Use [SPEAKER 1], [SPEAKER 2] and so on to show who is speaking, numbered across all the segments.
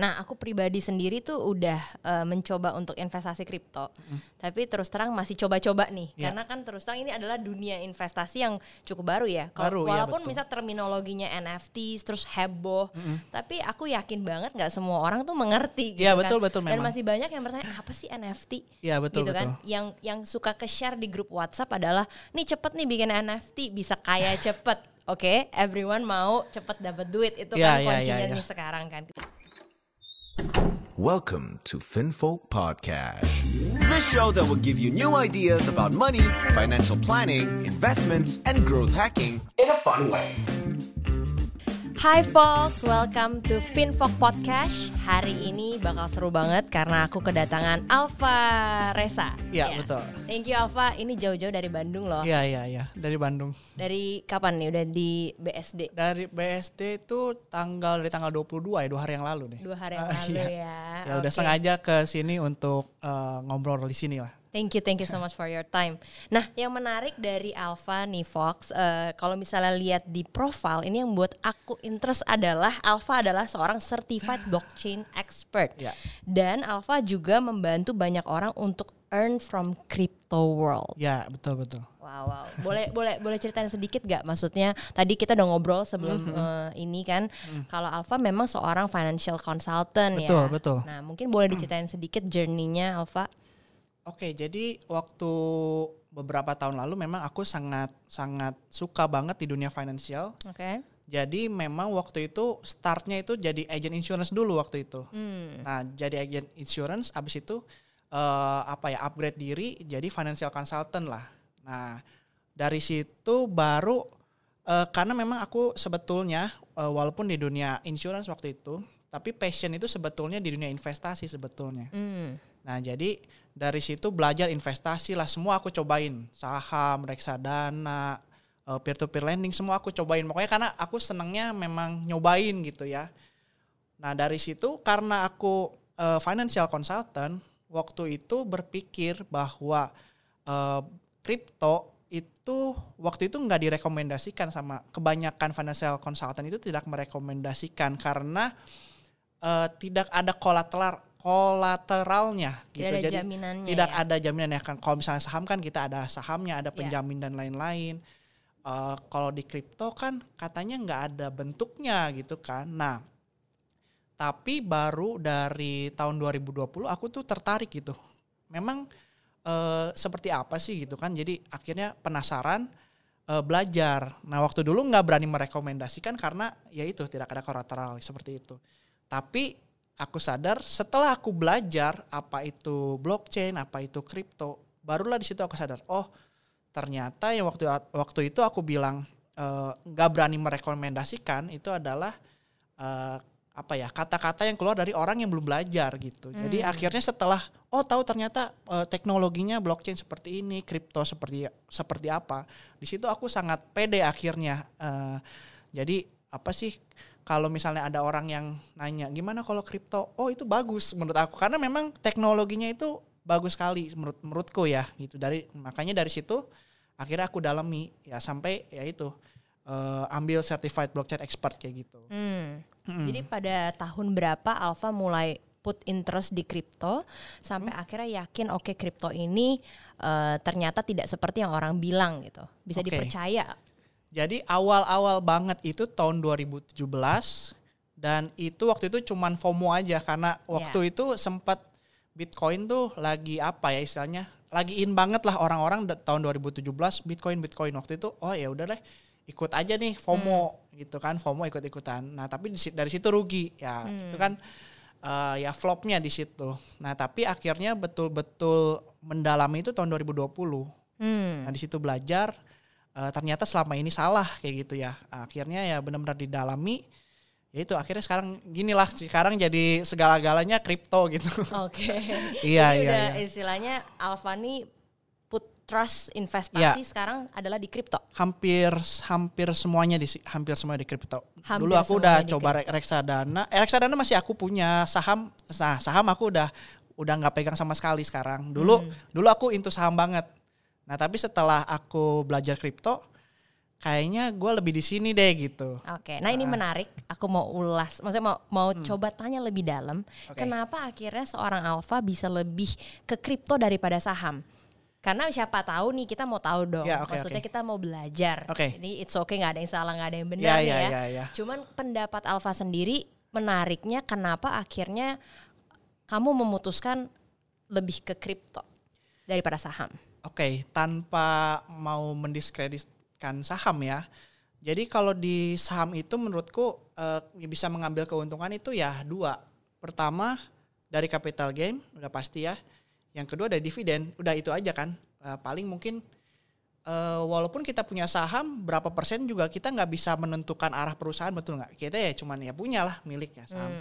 [SPEAKER 1] Nah, aku pribadi sendiri tuh udah uh, mencoba untuk investasi kripto, mm. tapi terus terang masih coba-coba nih, yeah. karena kan terus terang ini adalah dunia investasi yang cukup baru ya.
[SPEAKER 2] Baru,
[SPEAKER 1] iya, walaupun
[SPEAKER 2] ya,
[SPEAKER 1] misal terminologinya NFT terus heboh, mm -hmm. tapi aku yakin banget nggak semua orang tuh mengerti.
[SPEAKER 2] Iya gitu betul kan. betul.
[SPEAKER 1] Memang. Dan masih banyak yang bertanya apa sih NFT?
[SPEAKER 2] Iya betul
[SPEAKER 1] gitu
[SPEAKER 2] kan?
[SPEAKER 1] betul. Yang yang suka ke share di grup WhatsApp adalah nih cepet nih bikin NFT bisa kaya cepet. Oke, okay? everyone mau cepet dapat duit itu yeah, kan yeah, kuncinya yeah, yeah. nih sekarang kan.
[SPEAKER 3] Welcome to FinFolk Podcast, the show that will give you new ideas about money, financial planning, investments, and growth hacking in a fun way.
[SPEAKER 1] Hai folks, welcome to FinFok Podcast. Hari ini bakal seru banget karena aku kedatangan Alfa Reza.
[SPEAKER 2] Iya, ya. betul.
[SPEAKER 1] Thank you Alfa. Ini jauh-jauh dari Bandung loh.
[SPEAKER 2] Iya, iya, iya, dari Bandung.
[SPEAKER 1] Dari kapan nih udah di BSD?
[SPEAKER 2] Dari BSD itu tanggal dari tanggal 22 ya, dua hari yang lalu nih.
[SPEAKER 1] Dua hari yang uh, lalu iya. ya.
[SPEAKER 2] Ya okay. udah sengaja ke sini untuk uh, ngobrol di sini lah.
[SPEAKER 1] Thank you, thank you so much for your time. Nah, yang menarik dari Alpha nih Fox, uh, kalau misalnya lihat di profile ini yang buat aku interest adalah Alpha adalah seorang certified blockchain expert. Yeah. Dan Alpha juga membantu banyak orang untuk earn from crypto world.
[SPEAKER 2] Ya, betul betul.
[SPEAKER 1] Wow, wow. Boleh boleh boleh ceritain sedikit gak? Maksudnya tadi kita udah ngobrol sebelum mm -hmm. uh, ini kan, mm. kalau Alpha memang seorang financial consultant
[SPEAKER 2] betul, ya. Betul betul.
[SPEAKER 1] Nah, mungkin boleh diceritain sedikit journey-nya Alpha.
[SPEAKER 2] Oke, jadi waktu beberapa tahun lalu memang aku sangat sangat suka banget di dunia finansial.
[SPEAKER 1] Oke. Okay.
[SPEAKER 2] Jadi memang waktu itu startnya itu jadi agent insurance dulu waktu itu.
[SPEAKER 1] Hmm.
[SPEAKER 2] Nah, jadi agent insurance abis itu uh, apa ya upgrade diri jadi financial consultant lah. Nah, dari situ baru uh, karena memang aku sebetulnya uh, walaupun di dunia insurance waktu itu, tapi passion itu sebetulnya di dunia investasi sebetulnya.
[SPEAKER 1] Hmm.
[SPEAKER 2] Nah, jadi dari situ belajar investasi lah semua aku cobain. Saham reksadana peer to peer lending semua aku cobain. Pokoknya karena aku senangnya memang nyobain gitu ya. Nah dari situ karena aku uh, financial consultant waktu itu berpikir bahwa kripto uh, itu waktu itu nggak direkomendasikan sama kebanyakan financial consultant itu tidak merekomendasikan karena uh, tidak ada kolateral kolateralnya gitu.
[SPEAKER 1] Tidak ada Jadi jaminannya
[SPEAKER 2] tidak
[SPEAKER 1] ya?
[SPEAKER 2] ada jaminan ya kan. Kalau misalnya saham kan kita ada sahamnya, ada iya. penjamin yeah. dan lain-lain. Uh, kalau di kripto kan katanya nggak ada bentuknya gitu kan. Nah, tapi baru dari tahun 2020 aku tuh tertarik gitu. Memang uh, seperti apa sih gitu kan. Jadi akhirnya penasaran uh, belajar. Nah, waktu dulu nggak berani merekomendasikan karena ya itu tidak ada kolateral seperti itu. Tapi aku sadar setelah aku belajar apa itu blockchain, apa itu kripto, barulah di situ aku sadar, oh ternyata yang waktu waktu itu aku bilang eh, nggak uh, berani merekomendasikan itu adalah uh, apa ya kata-kata yang keluar dari orang yang belum belajar gitu. Hmm. Jadi akhirnya setelah oh tahu ternyata uh, teknologinya blockchain seperti ini, kripto seperti seperti apa, di situ aku sangat pede akhirnya. Uh, jadi apa sih kalau misalnya ada orang yang nanya gimana kalau kripto, oh itu bagus menurut aku karena memang teknologinya itu bagus sekali menurut menurutku ya gitu dari makanya dari situ akhirnya aku dalami ya sampai ya itu uh, ambil certified blockchain expert kayak gitu.
[SPEAKER 1] Hmm. Hmm. Jadi pada tahun berapa Alpha mulai put interest di kripto sampai hmm. akhirnya yakin oke okay, kripto ini uh, ternyata tidak seperti yang orang bilang gitu bisa okay. dipercaya
[SPEAKER 2] jadi awal-awal banget itu tahun 2017 dan itu waktu itu cuman FOMO aja karena waktu yeah. itu sempat Bitcoin tuh lagi apa ya istilahnya lagi in banget lah orang-orang tahun 2017 Bitcoin Bitcoin waktu itu oh ya udah deh ikut aja nih FOMO hmm. gitu kan FOMO ikut-ikutan. Nah tapi dari situ rugi ya hmm. itu kan uh, ya flopnya di situ. Nah tapi akhirnya betul-betul mendalami itu tahun 2020.
[SPEAKER 1] Hmm.
[SPEAKER 2] Nah di situ belajar uh, ternyata selama ini salah kayak gitu ya. Akhirnya ya benar-benar didalami. Ya itu akhirnya sekarang gini lah sekarang jadi segala-galanya kripto gitu.
[SPEAKER 1] Oke. Okay.
[SPEAKER 2] iya iya,
[SPEAKER 1] iya. istilahnya Alfa nih put trust investasi ya. sekarang adalah di kripto.
[SPEAKER 2] Hampir hampir semuanya di hampir semua di kripto. Dulu aku udah coba kripto. reksadana. Eh, reksadana masih aku punya. Saham nah saham aku udah udah nggak pegang sama sekali sekarang. Dulu hmm. dulu aku into saham banget Nah tapi setelah aku belajar kripto, kayaknya gue lebih di sini deh gitu.
[SPEAKER 1] Oke, nah ini menarik. Aku mau ulas, maksudnya mau mau coba tanya lebih dalam.
[SPEAKER 2] Oke.
[SPEAKER 1] Kenapa akhirnya seorang alpha bisa lebih ke kripto daripada saham? Karena siapa tahu nih kita mau tahu dong.
[SPEAKER 2] Ya, oke,
[SPEAKER 1] Maksudnya
[SPEAKER 2] oke.
[SPEAKER 1] kita mau belajar.
[SPEAKER 2] Oke.
[SPEAKER 1] Ini it's okay nggak ada yang salah nggak ada yang benar
[SPEAKER 2] Ya,
[SPEAKER 1] nih
[SPEAKER 2] ya,
[SPEAKER 1] ya.
[SPEAKER 2] ya, ya.
[SPEAKER 1] Cuman pendapat alpha sendiri menariknya kenapa akhirnya kamu memutuskan lebih ke kripto daripada saham?
[SPEAKER 2] Oke, tanpa mau mendiskreditkan saham ya. Jadi kalau di saham itu menurutku eh, bisa mengambil keuntungan itu ya dua. Pertama dari capital gain udah pasti ya. Yang kedua dari dividen, udah itu aja kan. Eh, paling mungkin eh, walaupun kita punya saham berapa persen juga kita nggak bisa menentukan arah perusahaan betul nggak? Kita ya cuman ya punya lah miliknya saham.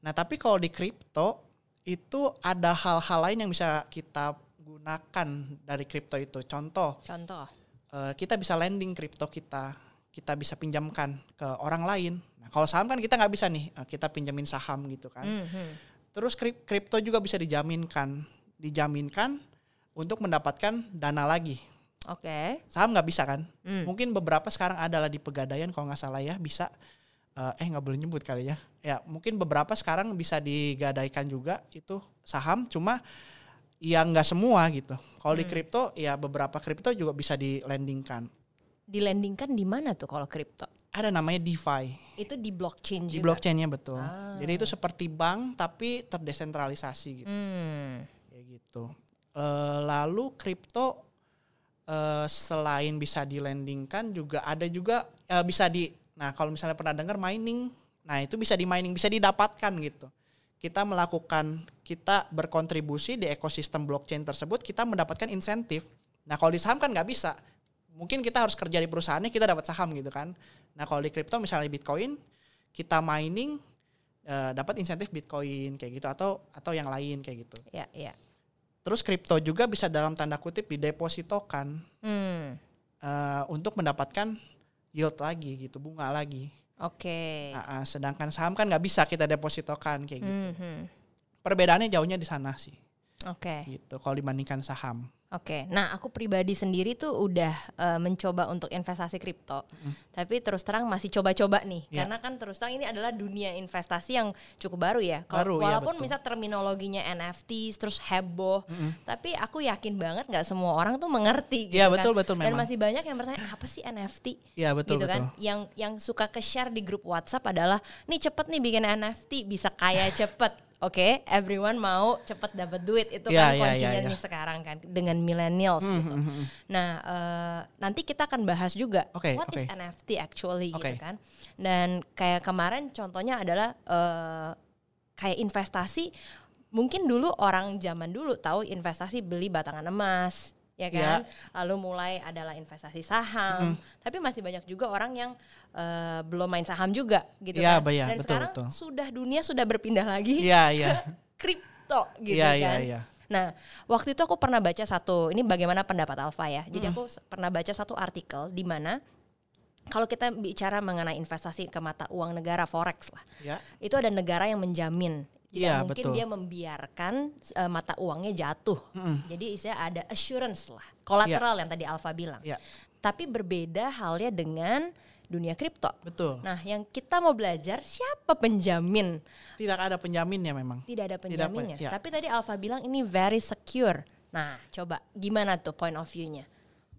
[SPEAKER 2] Nah tapi kalau di kripto itu ada hal-hal lain yang bisa kita gunakan dari kripto itu. Contoh,
[SPEAKER 1] Contoh.
[SPEAKER 2] eh, kita bisa lending kripto kita, kita bisa pinjamkan ke orang lain. Nah kalau saham kan kita nggak bisa nih, eh, kita pinjamin saham gitu kan.
[SPEAKER 1] Mhm.
[SPEAKER 2] Terus krip- kripto juga bisa dijaminkan, dijaminkan untuk mendapatkan dana lagi.
[SPEAKER 1] Oke.
[SPEAKER 2] Saham nggak bisa kan?
[SPEAKER 1] Hmm.
[SPEAKER 2] Mungkin beberapa sekarang adalah di pegadaian kalau nggak salah ya bisa. Eh, eh nggak boleh nyebut kali ya. Ya mungkin beberapa sekarang bisa digadaikan juga itu saham. Cuma ya nggak semua gitu. Kalau
[SPEAKER 1] Hmm.
[SPEAKER 2] di kripto ya beberapa kripto juga bisa dilendingkan.
[SPEAKER 1] Dilendingkan di mana tuh kalau kripto?
[SPEAKER 2] Ada namanya DeFi
[SPEAKER 1] Itu di blockchain
[SPEAKER 2] di
[SPEAKER 1] juga.
[SPEAKER 2] blockchainnya betul.
[SPEAKER 1] Ah.
[SPEAKER 2] Jadi itu seperti bank tapi terdesentralisasi gitu.
[SPEAKER 1] Hmm.
[SPEAKER 2] Kayak gitu. Eh, lalu kripto eh, selain bisa dilendingkan juga ada juga eh, bisa di nah kalau misalnya pernah dengar mining, nah itu bisa di mining bisa didapatkan gitu. Kita melakukan kita berkontribusi di ekosistem blockchain tersebut kita mendapatkan insentif. Nah kalau di saham kan nggak bisa. Mungkin kita harus kerja di perusahaannya kita dapat saham gitu kan. Nah kalau di kripto misalnya Bitcoin kita mining eh, dapat insentif Bitcoin kayak gitu atau atau yang lain kayak gitu.
[SPEAKER 1] Ya, ya.
[SPEAKER 2] Terus kripto juga bisa dalam tanda kutip didepositokan
[SPEAKER 1] Hmm.
[SPEAKER 2] eh, untuk mendapatkan yield lagi gitu, bunga lagi.
[SPEAKER 1] Oke.
[SPEAKER 2] Ah, sedangkan saham kan nggak bisa kita depositokan kayak gitu.
[SPEAKER 1] Mhm.
[SPEAKER 2] Perbedaannya jauhnya di sana sih,
[SPEAKER 1] Oke.
[SPEAKER 2] gitu. Kalau dibandingkan saham.
[SPEAKER 1] Oke, nah aku pribadi sendiri tuh udah eh, mencoba untuk investasi kripto, tapi terus terang masih coba-coba nih,
[SPEAKER 2] Ya.
[SPEAKER 1] karena kan terus terang ini adalah dunia investasi yang cukup baru ya.
[SPEAKER 2] Baru,
[SPEAKER 1] Kalau-
[SPEAKER 2] ya,
[SPEAKER 1] walaupun
[SPEAKER 2] betul.
[SPEAKER 1] misal terminologinya NFT terus heboh, tapi aku yakin banget nggak semua orang tuh mengerti.
[SPEAKER 2] Iya,
[SPEAKER 1] gitu
[SPEAKER 2] betul,
[SPEAKER 1] kan.
[SPEAKER 2] betul
[SPEAKER 1] Dan
[SPEAKER 2] memang.
[SPEAKER 1] masih banyak yang bertanya apa sih NFT?
[SPEAKER 2] Iya betul
[SPEAKER 1] gitu
[SPEAKER 2] betul.
[SPEAKER 1] kan yang yang suka ke share di grup WhatsApp adalah nih cepet nih bikin NFT bisa kaya cepet oke everyone mau cepet dapat duit itu
[SPEAKER 2] Ya,
[SPEAKER 1] kan
[SPEAKER 2] ya,
[SPEAKER 1] kuncinya
[SPEAKER 2] ya, ya.
[SPEAKER 1] nih sekarang kan dengan millennials gitu nah eh, nanti kita akan bahas juga
[SPEAKER 2] Oke,
[SPEAKER 1] what is
[SPEAKER 2] oke.
[SPEAKER 1] NFT actually gitu
[SPEAKER 2] Oke.
[SPEAKER 1] kan dan kayak kemarin contohnya adalah eh, kayak investasi mungkin dulu orang zaman dulu tahu investasi beli batangan emas ya kan lalu mulai adalah investasi saham tapi masih banyak juga orang yang eh, belum main saham juga gitu
[SPEAKER 2] Iya,
[SPEAKER 1] kan
[SPEAKER 2] iya,
[SPEAKER 1] dan
[SPEAKER 2] betul,
[SPEAKER 1] sekarang
[SPEAKER 2] betul.
[SPEAKER 1] sudah dunia sudah berpindah lagi
[SPEAKER 2] Iya iya.
[SPEAKER 1] kripto gitu
[SPEAKER 2] Iya
[SPEAKER 1] kan
[SPEAKER 2] iya iya.
[SPEAKER 1] Nah, waktu itu aku pernah baca satu, ini bagaimana pendapat Alfa ya. Jadi aku s- pernah baca satu artikel di mana kalau kita bicara mengenai investasi ke mata uang negara forex lah,
[SPEAKER 2] Ya.
[SPEAKER 1] itu ada negara yang menjamin. Tidak
[SPEAKER 2] Iya,
[SPEAKER 1] mungkin
[SPEAKER 2] betul.
[SPEAKER 1] dia membiarkan eh, mata uangnya jatuh. Jadi istilah ada assurance lah, kolateral yang tadi Alfa bilang.
[SPEAKER 2] Iya.
[SPEAKER 1] Tapi berbeda halnya dengan dunia kripto.
[SPEAKER 2] Betul.
[SPEAKER 1] Nah, yang kita mau belajar siapa penjamin?
[SPEAKER 2] Tidak ada penjaminnya memang.
[SPEAKER 1] Tidak ada
[SPEAKER 2] Tidak,
[SPEAKER 1] penjaminnya.
[SPEAKER 2] ya.
[SPEAKER 1] Tapi tadi Alfa bilang ini very secure. Nah, coba gimana tuh point of view-nya?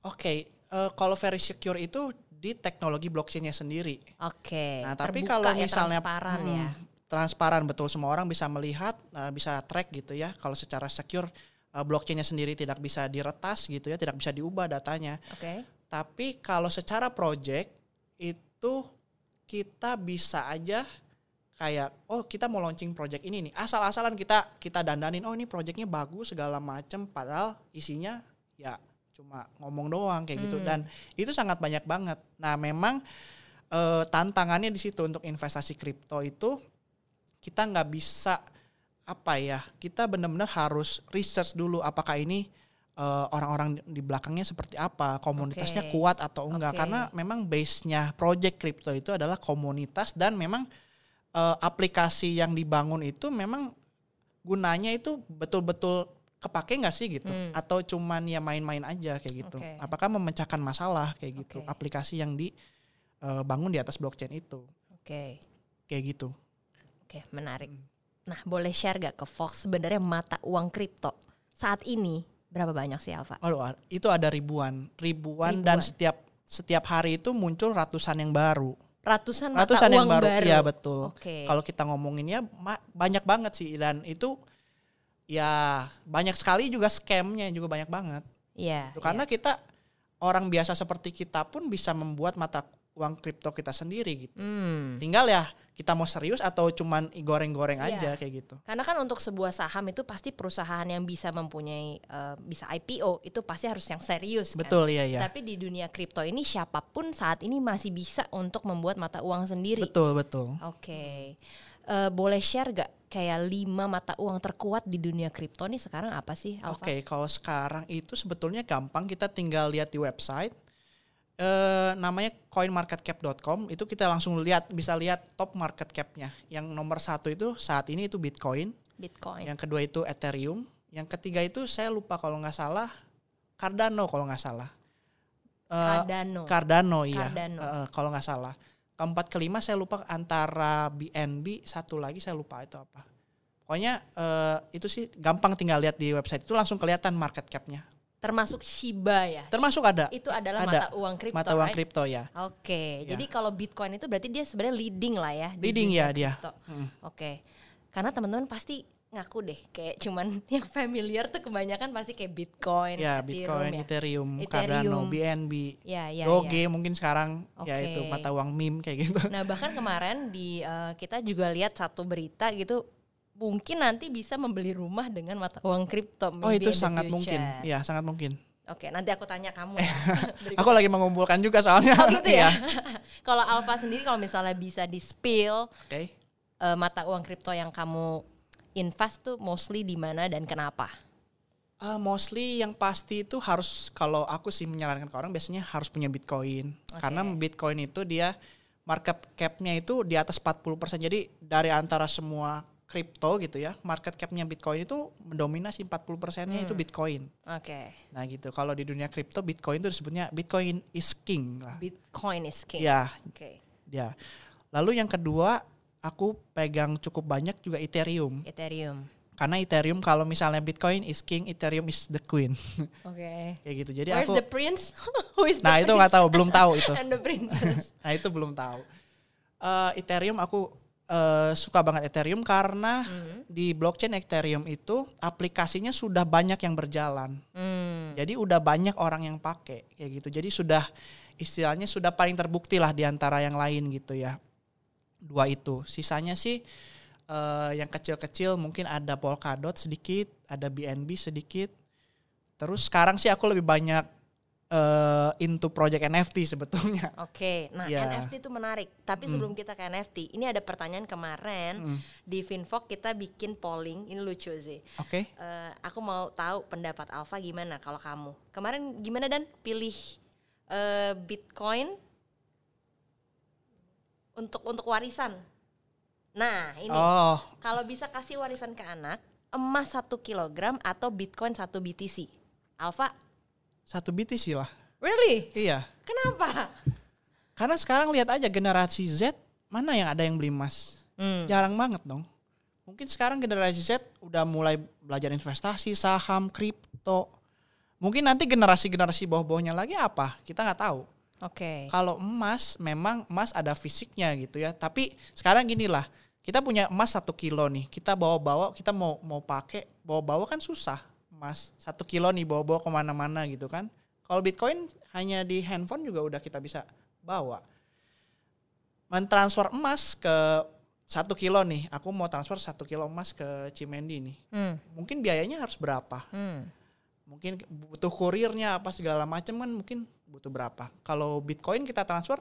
[SPEAKER 2] Oke, eh, kalau very secure itu di teknologi blockchainnya sendiri.
[SPEAKER 1] Oke.
[SPEAKER 2] Nah, tapi kalau
[SPEAKER 1] ya,
[SPEAKER 2] misalnya
[SPEAKER 1] transparan
[SPEAKER 2] hmm,
[SPEAKER 1] ya.
[SPEAKER 2] Transparan betul semua orang bisa melihat, eh, bisa track gitu ya. Kalau secara secure eh, blockchainnya sendiri tidak bisa diretas gitu ya, tidak bisa diubah datanya.
[SPEAKER 1] Oke.
[SPEAKER 2] Tapi kalau secara project itu kita bisa aja kayak oh kita mau launching project ini nih asal-asalan kita kita dandanin oh ini projectnya bagus segala macem padahal isinya ya cuma ngomong doang kayak gitu dan itu sangat banyak banget nah memang eh, tantangannya di situ untuk investasi kripto itu kita nggak bisa apa ya kita benar-benar harus research dulu apakah ini eh, orang-orang di belakangnya seperti apa komunitasnya
[SPEAKER 1] Oke.
[SPEAKER 2] kuat atau enggak
[SPEAKER 1] Oke.
[SPEAKER 2] karena memang base-nya project kripto itu adalah komunitas dan memang eh, aplikasi yang dibangun itu memang gunanya itu betul-betul kepake nggak sih gitu
[SPEAKER 1] Hmm.
[SPEAKER 2] atau cuman ya main-main aja kayak gitu
[SPEAKER 1] Oke.
[SPEAKER 2] apakah memecahkan masalah kayak gitu
[SPEAKER 1] Oke.
[SPEAKER 2] aplikasi yang dibangun di atas blockchain itu
[SPEAKER 1] Oke.
[SPEAKER 2] kayak gitu
[SPEAKER 1] Oke, menarik. Nah, boleh share gak ke Fox sebenarnya mata uang kripto saat ini berapa banyak sih Alfa?
[SPEAKER 2] Aduh, itu ada ribuan, ribuan, dan
[SPEAKER 1] Ribuan.
[SPEAKER 2] setiap setiap hari itu muncul ratusan yang baru.
[SPEAKER 1] Ratusan mata
[SPEAKER 2] Ratusan
[SPEAKER 1] uang
[SPEAKER 2] yang baru. Iya, betul.
[SPEAKER 1] Oke.
[SPEAKER 2] Kalau kita ngomonginnya banyak banget sih dan itu ya banyak sekali juga scamnya juga banyak banget.
[SPEAKER 1] Iya.
[SPEAKER 2] Tuh, Karena kita orang biasa seperti kita pun bisa membuat mata uang kripto kita sendiri gitu.
[SPEAKER 1] Hmm.
[SPEAKER 2] Tinggal ya kita mau serius atau cuman goreng-goreng
[SPEAKER 1] Iya.
[SPEAKER 2] aja kayak gitu.
[SPEAKER 1] Karena kan untuk sebuah saham itu pasti perusahaan yang bisa mempunyai eh, bisa IPO itu pasti harus yang serius kan.
[SPEAKER 2] Betul iya ya.
[SPEAKER 1] Tapi di dunia kripto ini siapa pun saat ini masih bisa untuk membuat mata uang sendiri.
[SPEAKER 2] Betul betul.
[SPEAKER 1] Oke. Eh, boleh share gak kayak lima mata uang terkuat di dunia kripto nih sekarang apa sih?
[SPEAKER 2] Oke, kalau sekarang itu sebetulnya gampang kita tinggal lihat di website. Eh namanya coinmarketcap.com itu kita langsung lihat bisa lihat top market capnya. Yang nomor satu itu saat ini itu Bitcoin,
[SPEAKER 1] Bitcoin.
[SPEAKER 2] yang kedua itu Ethereum, yang ketiga itu saya lupa kalau nggak salah Cardano kalau nggak salah. Eh,
[SPEAKER 1] Cardano.
[SPEAKER 2] Cardano iya,
[SPEAKER 1] Cardano.
[SPEAKER 2] Eh, eh, kalau nggak salah. Keempat kelima saya lupa antara BNB satu lagi saya lupa itu apa. Pokoknya eh, itu sih gampang tinggal lihat di website itu langsung kelihatan market capnya.
[SPEAKER 1] Termasuk Shiba ya.
[SPEAKER 2] Termasuk ada
[SPEAKER 1] Itu adalah
[SPEAKER 2] Ada.
[SPEAKER 1] mata uang kripto.
[SPEAKER 2] mata uang
[SPEAKER 1] right?
[SPEAKER 2] kripto ya.
[SPEAKER 1] Oke,
[SPEAKER 2] Ya.
[SPEAKER 1] jadi kalau Bitcoin itu berarti dia sebenarnya leading lah ya. di
[SPEAKER 2] Leading ya dia.
[SPEAKER 1] kripto.
[SPEAKER 2] Mm.
[SPEAKER 1] Oke, karena teman-teman pasti ngaku deh, kayak cuman yang familiar tuh kebanyakan pasti kayak Bitcoin,
[SPEAKER 2] Ya
[SPEAKER 1] Ethereum
[SPEAKER 2] Bitcoin,
[SPEAKER 1] ya.
[SPEAKER 2] Ethereum,
[SPEAKER 1] Ethereum.
[SPEAKER 2] Cardano, BNB,
[SPEAKER 1] Ya, ya,
[SPEAKER 2] Doge
[SPEAKER 1] ya.
[SPEAKER 2] mungkin sekarang ya
[SPEAKER 1] Oke.
[SPEAKER 2] itu mata uang meme kayak gitu.
[SPEAKER 1] Nah bahkan kemarin di eh, kita juga lihat satu berita gitu, mungkin nanti bisa membeli rumah dengan mata uang kripto.
[SPEAKER 2] Oh itu sangat
[SPEAKER 1] future.
[SPEAKER 2] mungkin, ya sangat mungkin.
[SPEAKER 1] Oke, nanti aku tanya kamu ya. Berikut.
[SPEAKER 2] Aku lagi mengumpulkan juga soalnya.
[SPEAKER 1] Oh gitu ya.
[SPEAKER 2] Iya.
[SPEAKER 1] kalau Alfa sendiri kalau misalnya bisa di spill
[SPEAKER 2] Oke.
[SPEAKER 1] eh, mata uang kripto yang kamu invest tuh mostly di mana dan kenapa?
[SPEAKER 2] Uh, mostly yang pasti itu harus kalau aku sih menyarankan ke orang biasanya harus punya Bitcoin. Karena Bitcoin itu dia market cap-nya itu di atas 40%. Jadi dari antara semua kripto gitu ya, market cap-nya Bitcoin itu mendominasi 40%-nya itu Bitcoin.
[SPEAKER 1] Oke.
[SPEAKER 2] Nah gitu. Kalau di dunia kripto Bitcoin itu disebutnya Bitcoin is king lah.
[SPEAKER 1] Bitcoin is king.
[SPEAKER 2] Ya,
[SPEAKER 1] Oke.
[SPEAKER 2] dia. Lalu yang kedua, aku pegang cukup banyak juga Ethereum.
[SPEAKER 1] Ethereum.
[SPEAKER 2] Karena Ethereum kalau misalnya Bitcoin is king, Ethereum is the queen.
[SPEAKER 1] Oke.
[SPEAKER 2] Kayak gitu. Jadi
[SPEAKER 1] Where's
[SPEAKER 2] aku
[SPEAKER 1] the prince? Who is the
[SPEAKER 2] Nah, itu nggak
[SPEAKER 1] prince?
[SPEAKER 2] tahu, belum tahu itu.
[SPEAKER 1] And the princess.
[SPEAKER 2] Nah, itu belum tahu. Eh, Ethereum aku eh, suka banget Ethereum karena
[SPEAKER 1] Hmm.
[SPEAKER 2] di blockchain Ethereum itu aplikasinya sudah banyak yang berjalan.
[SPEAKER 1] Hmm.
[SPEAKER 2] Jadi udah banyak orang yang pakai kayak gitu. Jadi sudah istilahnya sudah paling terbukti lah di antara yang lain gitu ya. Dua itu. Sisanya sih eh, yang kecil-kecil mungkin ada Polkadot sedikit, ada BNB sedikit. Terus sekarang sih aku lebih banyak eh, into project NFT sebetulnya.
[SPEAKER 1] Oke, nah
[SPEAKER 2] Ya.
[SPEAKER 1] NFT itu menarik. Tapi sebelum kita ke NFT, ini ada pertanyaan kemarin di Finvok kita bikin polling. Ini lucu sih.
[SPEAKER 2] Oke.
[SPEAKER 1] Eh, aku mau tahu pendapat Alfa gimana kalau kamu. Kemarin gimana dan pilih eh, Bitcoin untuk untuk warisan. Nah ini
[SPEAKER 2] Oh,
[SPEAKER 1] kalau bisa kasih warisan ke anak, emas satu kilogram atau Bitcoin satu BTC. Alfa,
[SPEAKER 2] satu BTC lah.
[SPEAKER 1] really?
[SPEAKER 2] Iya.
[SPEAKER 1] Kenapa?
[SPEAKER 2] Karena sekarang lihat aja generasi Z mana yang ada yang beli emas.
[SPEAKER 1] Hmm.
[SPEAKER 2] Jarang banget dong. Mungkin sekarang generasi Z udah mulai belajar investasi, saham, kripto. Mungkin nanti generasi-generasi bawah-bawahnya lagi apa? Kita nggak tahu.
[SPEAKER 1] Oke.
[SPEAKER 2] Kalau emas, memang emas ada fisiknya gitu ya. Tapi sekarang gini lah, kita punya emas satu kilo nih. Kita bawa-bawa, kita mau mau pakai, bawa-bawa kan susah. Emas satu kilo nih bawa-bawa ke mana-mana gitu kan. Kalau Bitcoin hanya di handphone juga udah kita bisa bawa. Mentransfer emas ke satu kilo nih, aku mau transfer satu kilo emas ke Cimendi nih.
[SPEAKER 1] Hmm.
[SPEAKER 2] Mungkin biayanya harus berapa?
[SPEAKER 1] Hmm.
[SPEAKER 2] mungkin butuh kurirnya apa segala macam kan mungkin butuh berapa. Kalau Bitcoin kita transfer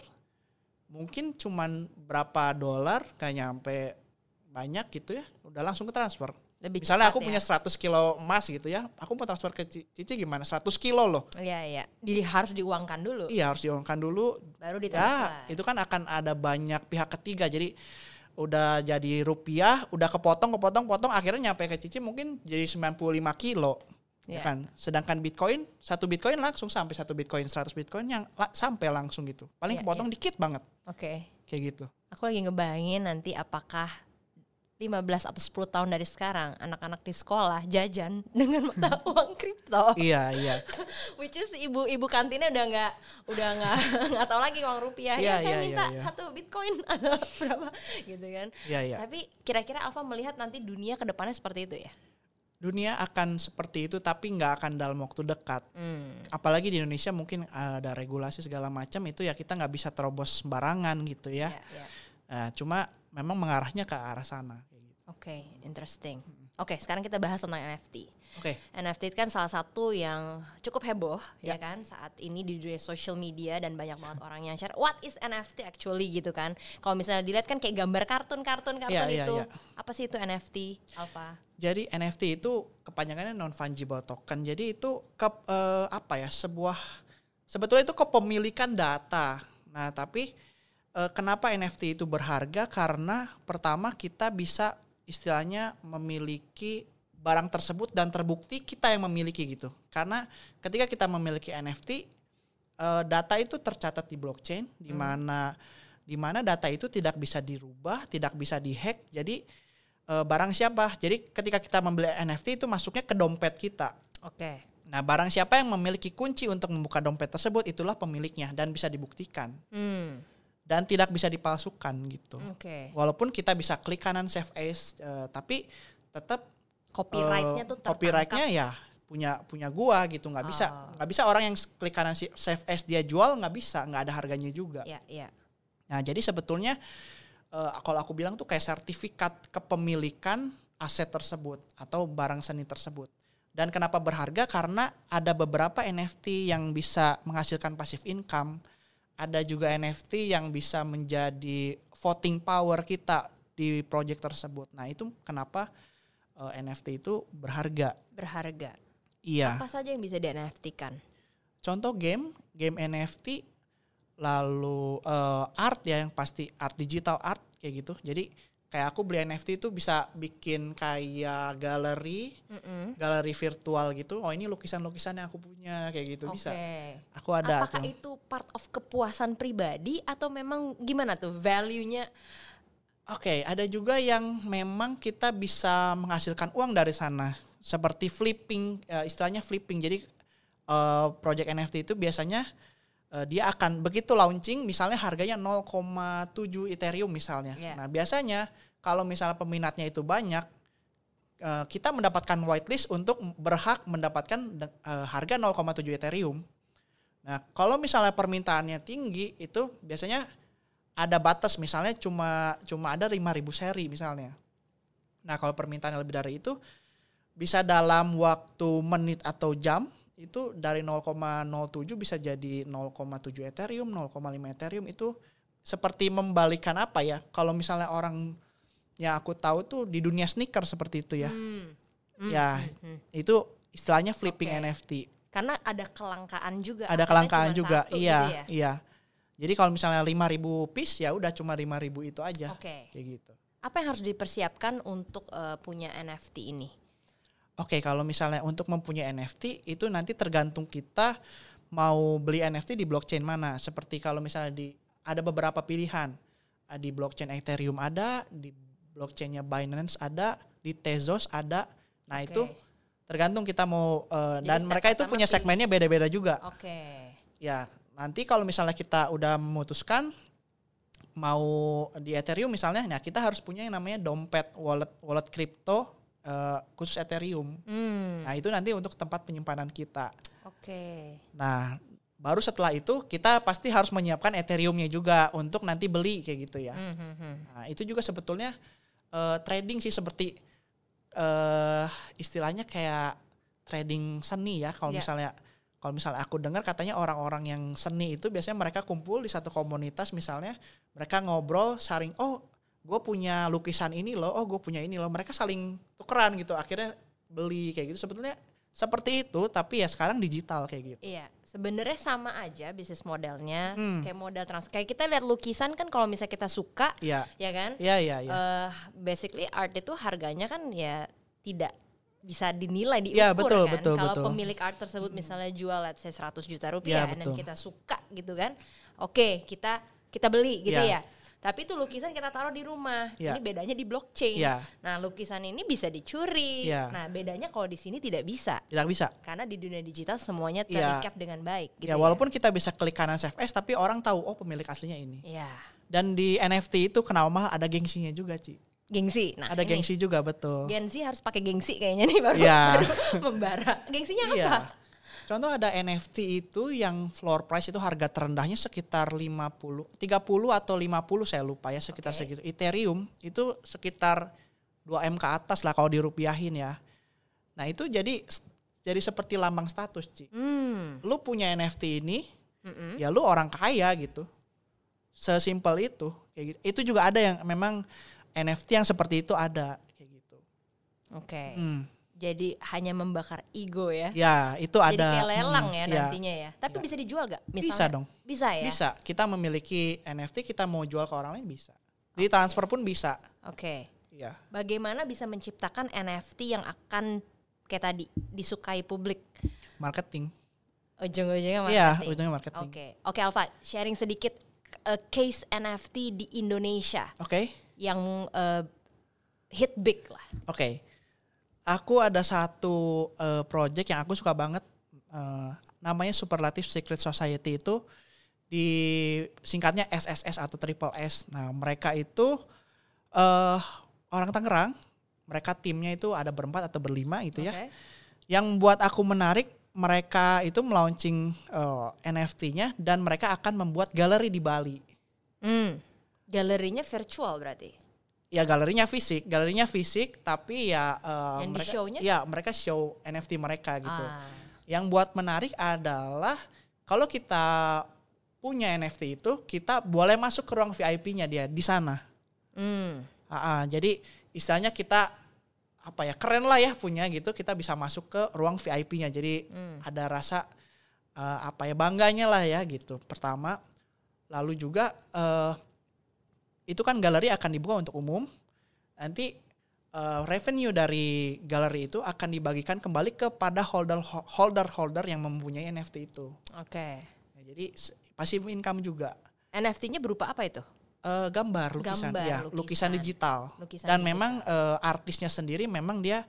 [SPEAKER 2] mungkin cuman berapa dolar gak nyampe banyak gitu ya, udah langsung ke transfer.
[SPEAKER 1] Lebih
[SPEAKER 2] Misalnya
[SPEAKER 1] cepat
[SPEAKER 2] aku
[SPEAKER 1] ya.
[SPEAKER 2] punya 100 kilo emas gitu ya, aku mau transfer ke Ci- Cici gimana? 100 kilo loh.
[SPEAKER 1] Iya iya. Jadi harus diuangkan dulu.
[SPEAKER 2] Iya harus diuangkan dulu.
[SPEAKER 1] Baru
[SPEAKER 2] Ya
[SPEAKER 1] ditransfer.
[SPEAKER 2] itu kan akan ada banyak pihak ketiga. Jadi udah jadi rupiah, udah kepotong, kepotong, potong, akhirnya nyampe ke Cici mungkin jadi 95 kilo. Ya
[SPEAKER 1] Iya.
[SPEAKER 2] kan? Sedangkan Bitcoin, satu Bitcoin langsung sampai satu Bitcoin, 100 Bitcoin yang la- sampai langsung gitu. Paling
[SPEAKER 1] Iya,
[SPEAKER 2] kepotong dikit banget
[SPEAKER 1] Oke.
[SPEAKER 2] kayak gitu.
[SPEAKER 1] Aku lagi ngebayangin nanti apakah 15 atau 10 tahun dari sekarang anak-anak di sekolah jajan dengan mata uang kripto.
[SPEAKER 2] iya, iya.
[SPEAKER 1] Which is ibu-ibu kantinnya udah nggak udah nggak nggak tahu lagi uang rupiah.
[SPEAKER 2] Iya,
[SPEAKER 1] ya saya
[SPEAKER 2] iya,
[SPEAKER 1] minta
[SPEAKER 2] iya, iya.
[SPEAKER 1] satu bitcoin atau berapa gitu kan.
[SPEAKER 2] Iya, iya.
[SPEAKER 1] Tapi kira-kira Alfa melihat nanti dunia ke depannya seperti itu ya?
[SPEAKER 2] Dunia akan seperti itu tapi nggak akan dalam waktu dekat.
[SPEAKER 1] Hmm.
[SPEAKER 2] Apalagi di Indonesia mungkin ada regulasi segala macam itu ya kita nggak bisa terobos sembarangan gitu ya.
[SPEAKER 1] Ya, ya.
[SPEAKER 2] Nah, cuma memang mengarahnya ke arah sana. Kayak gitu.
[SPEAKER 1] Oke, interesting. Oke, sekarang kita bahas tentang NFT.
[SPEAKER 2] Oke.
[SPEAKER 1] NFT itu kan salah satu yang cukup heboh ya, kan saat ini di dunia social media dan banyak banget orang yang share what is NFT actually gitu kan. Kalau misalnya dilihat kan kayak gambar kartun-kartun kartun
[SPEAKER 2] Iya, iya,
[SPEAKER 1] itu.
[SPEAKER 2] iya.
[SPEAKER 1] Apa sih itu NFT, Alfa?
[SPEAKER 2] Jadi NFT itu kepanjangannya non fungible token. Jadi itu ke eh, apa ya sebuah sebetulnya itu kepemilikan data. Nah tapi eh, kenapa NFT itu berharga? Karena pertama kita bisa istilahnya memiliki barang tersebut dan terbukti kita yang memiliki gitu. Karena ketika kita memiliki NFT, eh, data itu tercatat di blockchain, di mana di mana data itu tidak bisa dirubah, tidak bisa dihack. Jadi eh, barang siapa? Jadi ketika kita membeli NFT itu masuknya ke dompet kita.
[SPEAKER 1] Oke.
[SPEAKER 2] Nah, barang siapa yang memiliki kunci untuk membuka dompet tersebut itulah pemiliknya dan bisa dibuktikan
[SPEAKER 1] Hmm.
[SPEAKER 2] Dan tidak bisa dipalsukan gitu.
[SPEAKER 1] Oke.
[SPEAKER 2] Walaupun kita bisa klik kanan save as, eh, tapi tetap
[SPEAKER 1] Copyright-nya
[SPEAKER 2] eh,
[SPEAKER 1] tuh tertangkap.
[SPEAKER 2] copyright-nya ya punya punya gua gitu nggak bisa
[SPEAKER 1] Oh.
[SPEAKER 2] nggak bisa orang yang klik kanan si- save as dia jual nggak bisa nggak ada harganya juga.
[SPEAKER 1] Ya, ya.
[SPEAKER 2] Nah, jadi sebetulnya eh, kalau aku bilang tuh kayak sertifikat kepemilikan aset tersebut atau barang seni tersebut. Dan kenapa berharga? Karena ada beberapa NFT yang bisa menghasilkan passive income. Ada juga NFT yang bisa menjadi voting power kita di project tersebut. Nah, itu kenapa eh, NFT itu berharga.
[SPEAKER 1] Berharga.
[SPEAKER 2] Iya.
[SPEAKER 1] Apa saja yang bisa di NFT-kan?
[SPEAKER 2] Contoh game, game NFT, lalu eh, art ya yang pasti art digital art kayak gitu. Jadi kayak aku beli NFT itu bisa bikin kayak galeri, galeri virtual gitu. Oh ini lukisan-lukisan yang aku punya kayak gitu
[SPEAKER 1] Oke.
[SPEAKER 2] bisa. Aku ada
[SPEAKER 1] Apakah
[SPEAKER 2] tuh.
[SPEAKER 1] itu part of kepuasan pribadi atau memang gimana tuh value-nya?
[SPEAKER 2] Oke, ada juga yang memang kita bisa menghasilkan uang dari sana, seperti flipping, eh, istilahnya flipping. Jadi eh, project NFT itu biasanya eh, dia akan begitu launching, misalnya harganya 0,7 Ethereum misalnya.
[SPEAKER 1] Iya.
[SPEAKER 2] Nah biasanya kalau misalnya peminatnya itu banyak, eh, kita mendapatkan whitelist untuk berhak mendapatkan eh, harga 0,7 Ethereum. Nah kalau misalnya permintaannya tinggi itu biasanya ada batas misalnya cuma cuma ada 5000 seri misalnya. Nah, kalau permintaannya lebih dari itu bisa dalam waktu menit atau jam itu dari 0,07 bisa jadi 0,7 Ethereum, 0,5 Ethereum itu seperti membalikan apa ya? Kalau misalnya orang yang aku tahu tuh di dunia sneaker seperti itu ya.
[SPEAKER 1] Hmm. Hmm,
[SPEAKER 2] Ya,
[SPEAKER 1] hmm.
[SPEAKER 2] Itu istilahnya flipping
[SPEAKER 1] Oke.
[SPEAKER 2] NFT.
[SPEAKER 1] Karena ada kelangkaan juga.
[SPEAKER 2] Ada kelangkaan juga. Iya,
[SPEAKER 1] gitu ya?
[SPEAKER 2] iya. Jadi kalau misalnya 5000 piece ya udah cuma 5000 itu aja.
[SPEAKER 1] Oke.
[SPEAKER 2] Kayak gitu.
[SPEAKER 1] Apa yang harus dipersiapkan untuk eh, punya NFT ini?
[SPEAKER 2] Oke, kalau misalnya untuk mempunyai NFT itu nanti tergantung kita mau beli NFT di blockchain mana. Seperti kalau misalnya di ada beberapa pilihan. Di blockchain Ethereum ada, di blockchainnya Binance ada, di Tezos ada. Nah
[SPEAKER 1] Oke.
[SPEAKER 2] itu tergantung kita mau
[SPEAKER 1] Jadi
[SPEAKER 2] dan mereka itu punya segmennya beda-beda juga.
[SPEAKER 1] Oke.
[SPEAKER 2] Ya, nanti kalau misalnya kita udah memutuskan mau di Ethereum misalnya, nah kita harus punya yang namanya dompet wallet wallet kripto eh, khusus Ethereum.
[SPEAKER 1] Hmm.
[SPEAKER 2] Nah, itu nanti untuk tempat penyimpanan kita.
[SPEAKER 1] Oke.
[SPEAKER 2] Nah, baru setelah itu kita pasti harus menyiapkan Ethereumnya juga untuk nanti beli kayak gitu ya.
[SPEAKER 1] Hmm, hmm, hmm.
[SPEAKER 2] Nah, itu juga sebetulnya eh, trading sih seperti eh istilahnya kayak trading seni ya kalau
[SPEAKER 1] Ya.
[SPEAKER 2] misalnya kalau misalnya aku dengar katanya orang-orang yang seni itu biasanya mereka kumpul di satu komunitas misalnya mereka ngobrol saring oh gue punya lukisan ini loh oh gue punya ini loh mereka saling tukeran gitu akhirnya beli kayak gitu sebetulnya seperti itu tapi ya sekarang digital kayak gitu
[SPEAKER 1] Iya, Sebenarnya sama aja bisnis modelnya,
[SPEAKER 2] Hmm.
[SPEAKER 1] kayak model trans. Kayak kita lihat lukisan kan kalau misalnya kita suka,
[SPEAKER 2] Iya.
[SPEAKER 1] ya kan?
[SPEAKER 2] Iya, iya, iya.
[SPEAKER 1] eh basically art itu harganya kan ya tidak bisa dinilai diukur
[SPEAKER 2] Ya, betul,
[SPEAKER 1] kan.
[SPEAKER 2] betul,
[SPEAKER 1] Kalau
[SPEAKER 2] betul.
[SPEAKER 1] pemilik art tersebut misalnya jual let's say 100 juta rupiah
[SPEAKER 2] Ya,
[SPEAKER 1] dan kita suka gitu kan. Oke, kita kita beli gitu
[SPEAKER 2] Ya.
[SPEAKER 1] ya. Tapi itu lukisan kita taruh di rumah.
[SPEAKER 2] Ya.
[SPEAKER 1] Ini bedanya di blockchain.
[SPEAKER 2] Ya.
[SPEAKER 1] Nah, lukisan ini bisa dicuri.
[SPEAKER 2] Ya.
[SPEAKER 1] Nah, bedanya kalau di sini tidak bisa.
[SPEAKER 2] Tidak bisa.
[SPEAKER 1] Karena di dunia digital semuanya
[SPEAKER 2] Ya.
[SPEAKER 1] terikat dengan baik gitu
[SPEAKER 2] ya walaupun kita bisa klik kanan save as tapi orang tahu oh pemilik aslinya ini.
[SPEAKER 1] ya.
[SPEAKER 2] Dan di NFT itu kenapa mahal ada gengsinya juga, Ci.
[SPEAKER 1] Gengsi. Nah,
[SPEAKER 2] ada
[SPEAKER 1] ini.
[SPEAKER 2] gengsi juga betul.
[SPEAKER 1] Gen Z harus pakai gengsi kayaknya nih baru,
[SPEAKER 2] Iya.
[SPEAKER 1] baru membara. Gengsinya apa?
[SPEAKER 2] Contoh ada NFT itu yang floor price itu harga terendahnya sekitar 50, 30 atau 50 saya lupa ya sekitar
[SPEAKER 1] Oke.
[SPEAKER 2] segitu. Ethereum itu sekitar 2M ke atas lah kalau dirupiahin ya. Nah, itu jadi jadi seperti lambang status, Ci.
[SPEAKER 1] Hmm.
[SPEAKER 2] Lu punya NFT ini,
[SPEAKER 1] Mm-mm.
[SPEAKER 2] ya lu orang kaya gitu. Sesimpel itu. Kayak gitu. Itu juga ada yang memang NFT yang seperti itu ada kayak gitu.
[SPEAKER 1] Oke.
[SPEAKER 2] Hmm.
[SPEAKER 1] Jadi hanya membakar ego ya.
[SPEAKER 2] Ya, itu
[SPEAKER 1] Jadi
[SPEAKER 2] ada.
[SPEAKER 1] kayak lelang
[SPEAKER 2] hmm,
[SPEAKER 1] ya
[SPEAKER 2] ya.
[SPEAKER 1] nantinya ya. Tapi
[SPEAKER 2] Ya.
[SPEAKER 1] bisa dijual gak? Misalnya,
[SPEAKER 2] Bisa dong.
[SPEAKER 1] Bisa ya.
[SPEAKER 2] Bisa. Kita memiliki NFT, kita mau jual ke orang lain bisa. Di transfer pun bisa.
[SPEAKER 1] Oke.
[SPEAKER 2] Iya.
[SPEAKER 1] Bagaimana bisa menciptakan NFT yang akan kayak tadi disukai publik?
[SPEAKER 2] Marketing.
[SPEAKER 1] Ujung-ujungnya
[SPEAKER 2] Iya,
[SPEAKER 1] marketing.
[SPEAKER 2] ujungnya marketing.
[SPEAKER 1] Oke. Oke Alfa, sharing sedikit uh, case NFT di Indonesia
[SPEAKER 2] Oke.
[SPEAKER 1] yang uh, hit big lah.
[SPEAKER 2] Oke. Aku ada satu eh, project yang aku suka banget. eh, namanya Superlative Secret Society itu di singkatnya SSS atau Triple S. Nah, mereka itu eh orang Tangerang. Mereka timnya itu ada berempat atau berlima gitu ya.
[SPEAKER 1] Oke.
[SPEAKER 2] Yang buat aku menarik, mereka itu melaunching eh, NFT-nya dan mereka akan membuat galeri di Bali.
[SPEAKER 1] Hmm. Galerinya virtual berarti.
[SPEAKER 2] Ya galerinya fisik, galerinya fisik, tapi ya eh,
[SPEAKER 1] Yang di
[SPEAKER 2] mereka,
[SPEAKER 1] show-nya?
[SPEAKER 2] ya mereka show NFT mereka gitu.
[SPEAKER 1] Ah.
[SPEAKER 2] Yang buat menarik adalah kalau kita punya NFT itu, kita boleh masuk ke ruang VIP-nya dia di sana.
[SPEAKER 1] Hmm.
[SPEAKER 2] Ah, ah, jadi istilahnya kita apa ya keren lah ya punya gitu, kita bisa masuk ke ruang VIP-nya. Jadi
[SPEAKER 1] Hmm.
[SPEAKER 2] ada rasa eh, apa ya bangganya lah ya gitu. Pertama, lalu juga eh, itu kan galeri akan dibuka untuk umum. Nanti eh, revenue dari galeri itu akan dibagikan kembali kepada holder holder holder yang mempunyai NFT itu.
[SPEAKER 1] Oke.
[SPEAKER 2] Ya, jadi s- passive income juga.
[SPEAKER 1] NFT-nya berupa apa itu?
[SPEAKER 2] Eh, gambar, lukisan,
[SPEAKER 1] Gambar,
[SPEAKER 2] ya,
[SPEAKER 1] lukisan.
[SPEAKER 2] lukisan digital.
[SPEAKER 1] Lukisan
[SPEAKER 2] Dan
[SPEAKER 1] digital.
[SPEAKER 2] memang eh, artisnya sendiri memang dia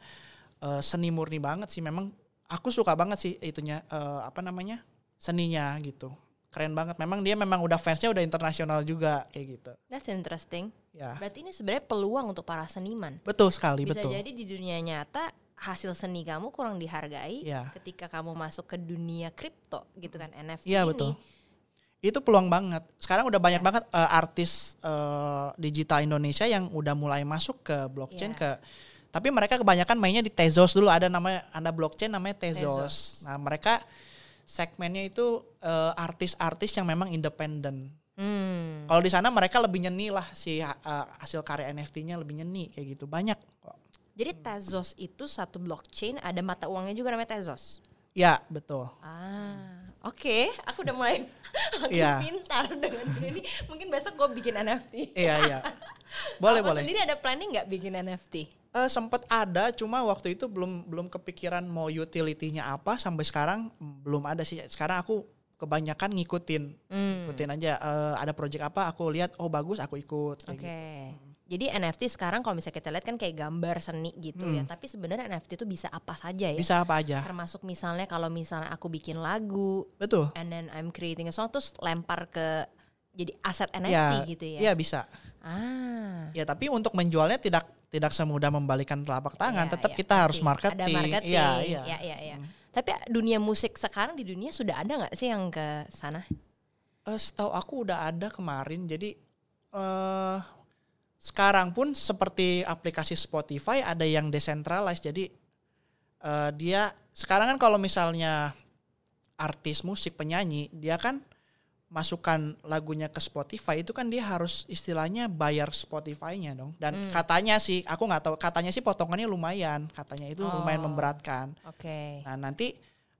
[SPEAKER 2] eh, seni murni banget sih. Memang aku suka banget sih itunya eh, apa namanya seninya gitu. Keren banget. Memang dia memang udah fansnya udah internasional juga kayak gitu.
[SPEAKER 1] That's interesting.
[SPEAKER 2] Ya,
[SPEAKER 1] Berarti ini sebenarnya peluang untuk para seniman.
[SPEAKER 2] betul sekali,
[SPEAKER 1] Bisa
[SPEAKER 2] betul.
[SPEAKER 1] jadi di dunia nyata hasil seni kamu kurang dihargai
[SPEAKER 2] Iya.
[SPEAKER 1] ketika kamu masuk ke dunia kripto gitu kan NFT
[SPEAKER 2] Iya
[SPEAKER 1] ini.
[SPEAKER 2] betul. Itu peluang banget. Sekarang udah banyak banget eh, artis eh, digital Indonesia yang udah mulai masuk ke blockchain
[SPEAKER 1] Iya.
[SPEAKER 2] ke tapi mereka kebanyakan mainnya di Tezos dulu ada namanya ada blockchain namanya Tezos.
[SPEAKER 1] Tezos.
[SPEAKER 2] Nah, mereka segmennya itu eh, artis-artis yang memang independen.
[SPEAKER 1] Hmm.
[SPEAKER 2] Kalau di sana mereka lebih nyeni lah si eh, hasil karya NFT-nya lebih nyeni kayak gitu. Banyak.
[SPEAKER 1] Jadi Tezos itu satu blockchain ada mata uangnya juga namanya Tezos.
[SPEAKER 2] Ya, betul.
[SPEAKER 1] Ah, oke. Aku udah mulai makin
[SPEAKER 2] Iya.
[SPEAKER 1] pintar dengan ini. Mungkin besok gue bikin NFT.
[SPEAKER 2] Iya, iya. Boleh,
[SPEAKER 1] Apa
[SPEAKER 2] boleh.
[SPEAKER 1] sendiri ada planning nggak bikin NFT?
[SPEAKER 2] Eh sempet ada, cuma waktu itu belum belum kepikiran mau utility-nya apa sampai sekarang mm, belum ada sih. Sekarang aku kebanyakan ngikutin,
[SPEAKER 1] Hmm.
[SPEAKER 2] ngikutin aja. Eh, ada project apa, aku lihat oh bagus, aku ikut.
[SPEAKER 1] Oke.
[SPEAKER 2] kayak gitu.
[SPEAKER 1] Jadi NFT sekarang kalau misalnya kita lihat kan kayak gambar seni gitu ya. Tapi sebenarnya NFT itu bisa apa saja ya.
[SPEAKER 2] Hmm. Bisa apa aja,
[SPEAKER 1] Termasuk misalnya kalau misalnya aku bikin lagu
[SPEAKER 2] betul.
[SPEAKER 1] and then I'm creating a song terus lempar ke jadi aset NFT
[SPEAKER 2] Ya,
[SPEAKER 1] gitu ya.
[SPEAKER 2] Iya bisa.
[SPEAKER 1] Ah.
[SPEAKER 2] Ya tapi untuk menjualnya tidak tidak semudah membalikan telapak tangan.
[SPEAKER 1] Iya,
[SPEAKER 2] Tetap
[SPEAKER 1] iya,
[SPEAKER 2] kita harus
[SPEAKER 1] pasti.
[SPEAKER 2] marketing.
[SPEAKER 1] Ada marketing.
[SPEAKER 2] Iya, iya.
[SPEAKER 1] Iya, iya, iya. Tapi dunia musik sekarang di dunia sudah ada nggak sih yang ke sana?
[SPEAKER 2] Eh, setahu aku udah ada kemarin. Jadi eh sekarang pun seperti aplikasi Spotify ada yang decentralized. Jadi eh, dia sekarang kan kalau misalnya artis musik penyanyi dia kan masukkan lagunya ke Spotify itu kan dia harus istilahnya bayar Spotify-nya dong. Dan katanya sih aku nggak tahu katanya sih potongannya lumayan. Katanya itu lumayan
[SPEAKER 1] Oh.
[SPEAKER 2] memberatkan.
[SPEAKER 1] Oke.
[SPEAKER 2] Nah nanti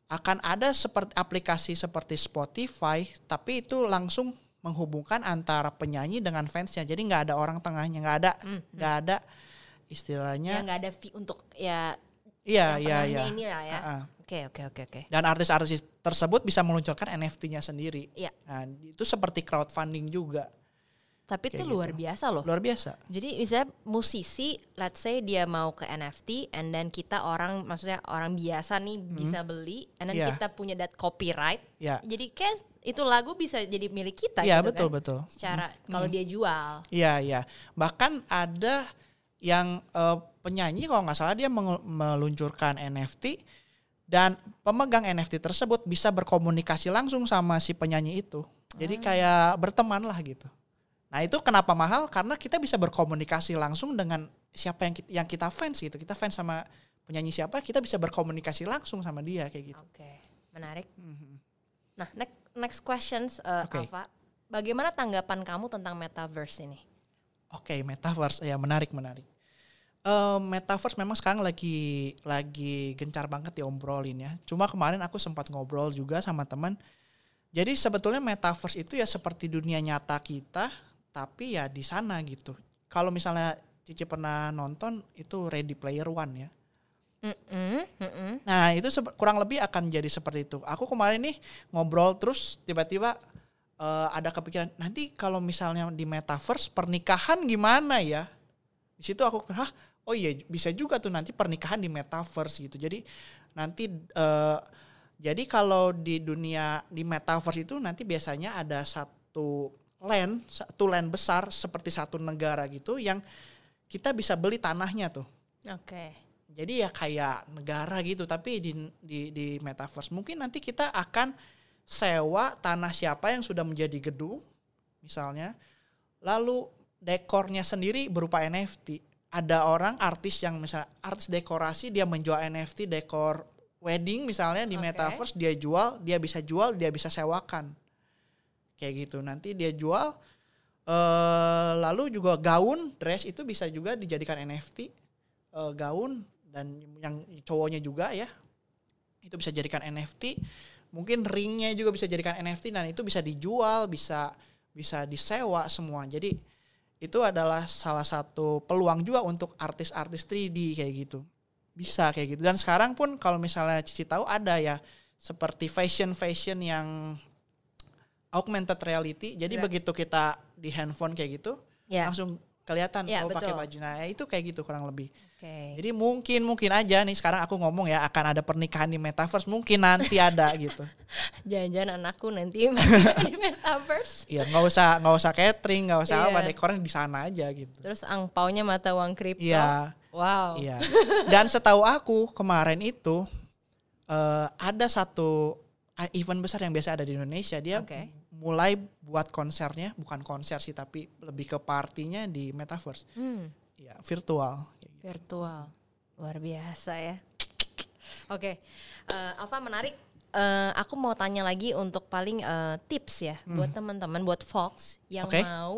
[SPEAKER 2] akan ada seperti aplikasi seperti Spotify, tapi itu langsung menghubungkan antara penyanyi dengan fansnya. Jadi nggak ada orang tengahnya, nggak ada
[SPEAKER 1] Hmm,
[SPEAKER 2] nggak ada
[SPEAKER 1] Ya
[SPEAKER 2] istilahnya.
[SPEAKER 1] nggak ada fee untuk ya
[SPEAKER 2] Iya iya iya.
[SPEAKER 1] ini lah ya. Oke oke oke oke.
[SPEAKER 2] Dan artis-artis tersebut bisa meluncurkan NFT-nya sendiri.
[SPEAKER 1] Iya.
[SPEAKER 2] Nah, itu seperti crowdfunding juga.
[SPEAKER 1] Tapi itu
[SPEAKER 2] Kayak
[SPEAKER 1] luar
[SPEAKER 2] gitu.
[SPEAKER 1] biasa loh.
[SPEAKER 2] Luar biasa.
[SPEAKER 1] Jadi misalnya musisi, let's say dia mau ke NFT, and then kita orang, maksudnya orang biasa nih bisa beli, and then
[SPEAKER 2] Iya.
[SPEAKER 1] kita punya that copyright.
[SPEAKER 2] Ya.
[SPEAKER 1] Jadi kayak itu lagu bisa jadi milik kita.
[SPEAKER 2] Iya,
[SPEAKER 1] gitu
[SPEAKER 2] betul
[SPEAKER 1] kan.
[SPEAKER 2] betul.
[SPEAKER 1] Secara kalau dia jual.
[SPEAKER 2] Iya iya. Bahkan ada yang eh, penyanyi kalau nggak salah dia meluncurkan NFT dan pemegang NFT tersebut bisa berkomunikasi langsung sama si penyanyi itu. Jadi kayak berteman lah gitu. Nah itu kenapa mahal? Karena kita bisa berkomunikasi langsung dengan siapa yang kita, yang kita fans gitu. Kita fans sama penyanyi siapa, kita bisa berkomunikasi langsung sama dia kayak gitu.
[SPEAKER 1] Oke, menarik.
[SPEAKER 2] Mhm.
[SPEAKER 1] Nah, next next questions, uh,
[SPEAKER 2] Oke.
[SPEAKER 1] Alfa. Bagaimana tanggapan kamu tentang metaverse ini?
[SPEAKER 2] Oke, metaverse ya menarik menarik. Eh, metaverse memang sekarang lagi lagi gencar banget diobrolin ya. Cuma kemarin aku sempat ngobrol juga sama teman. Jadi sebetulnya metaverse itu ya seperti dunia nyata kita, tapi ya di sana gitu. Kalau misalnya Cici pernah nonton itu Ready Player One ya.
[SPEAKER 1] Mm-mm, mm-mm.
[SPEAKER 2] Nah itu kurang lebih akan jadi seperti itu. Aku kemarin nih ngobrol terus tiba-tiba eh, ada kepikiran nanti kalau misalnya di metaverse pernikahan gimana ya? Di situ aku hah oh iya bisa juga tuh nanti pernikahan di metaverse gitu. Jadi nanti eh, jadi kalau di dunia di metaverse itu nanti biasanya ada satu land satu land besar seperti satu negara gitu yang kita bisa beli tanahnya tuh.
[SPEAKER 1] Oke.
[SPEAKER 2] Jadi ya kayak negara gitu tapi di di di metaverse mungkin nanti kita akan sewa tanah siapa yang sudah menjadi gedung misalnya lalu dekornya sendiri berupa NFT. Ada orang artis yang misalnya artis dekorasi dia menjual NFT dekor wedding misalnya di
[SPEAKER 1] Oke.
[SPEAKER 2] metaverse dia jual, dia bisa jual, dia bisa sewakan. Kayak gitu. Nanti dia jual eh lalu juga gaun, dress itu bisa juga dijadikan NFT eh, gaun dan yang cowoknya juga ya. Itu bisa jadikan NFT mungkin ringnya juga bisa jadikan NFT dan itu bisa dijual bisa bisa disewa semua. Jadi itu adalah salah satu peluang juga untuk artis-artis 3D kayak gitu. Bisa kayak gitu. Dan sekarang pun kalau misalnya Cici tahu ada ya seperti fashion fashion yang augmented reality jadi
[SPEAKER 1] Ya.
[SPEAKER 2] begitu kita di handphone kayak gitu
[SPEAKER 1] Ya.
[SPEAKER 2] langsung kelihatan
[SPEAKER 1] Ya,
[SPEAKER 2] oh pakai baju nah itu kayak gitu kurang lebih
[SPEAKER 1] Oke.
[SPEAKER 2] jadi mungkin mungkin aja nih sekarang aku ngomong ya akan ada pernikahan di metaverse mungkin nanti ada gitu.
[SPEAKER 1] Jangan-jangan anakku nanti di metaverse.
[SPEAKER 2] Iya nggak usah nggak usah catering nggak usah apa
[SPEAKER 1] Iya.
[SPEAKER 2] dekornya di sana aja gitu.
[SPEAKER 1] Terus angpaunya mata uang kripto.
[SPEAKER 2] Iya
[SPEAKER 1] Wow.
[SPEAKER 2] iya. Dan setahu aku kemarin itu eh, ada satu eh, event besar yang biasa ada di Indonesia dia
[SPEAKER 1] Oke.
[SPEAKER 2] Mulai buat konsernya bukan konser sih tapi lebih ke partinya di metaverse.
[SPEAKER 1] Hmm,
[SPEAKER 2] Iya virtual.
[SPEAKER 1] virtual. Luar biasa ya. Oke. Eh, Alfa menarik. Eh, aku mau tanya lagi untuk paling eh, tips ya buat teman-teman buat Fox yang
[SPEAKER 2] Hmm. Oke.
[SPEAKER 1] mau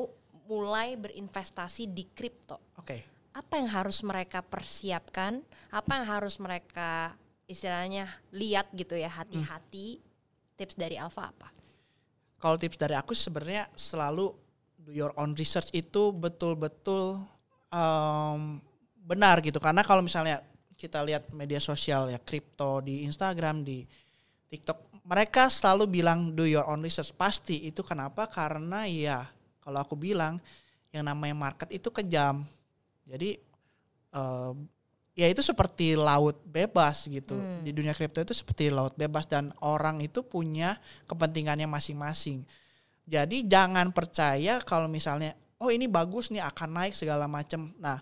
[SPEAKER 1] mulai berinvestasi di kripto.
[SPEAKER 2] Oke.
[SPEAKER 1] Apa yang harus mereka persiapkan? Apa yang harus mereka istilahnya lihat gitu ya hati-hati? Tips dari Alfa apa?
[SPEAKER 2] Kalau tips dari aku sebenarnya selalu do your own research itu betul-betul em, benar gitu. Karena kalau misalnya kita lihat media sosial ya kripto di Instagram di TikTok mereka selalu bilang do your own research. Pasti itu kenapa? Karena ya kalau aku bilang yang namanya market itu kejam. Jadi em, ya itu seperti laut bebas gitu. Di dunia kripto itu seperti laut bebas dan orang itu punya kepentingannya masing-masing. Jadi jangan percaya kalau misalnya oh ini bagus nih akan naik segala macam. Nah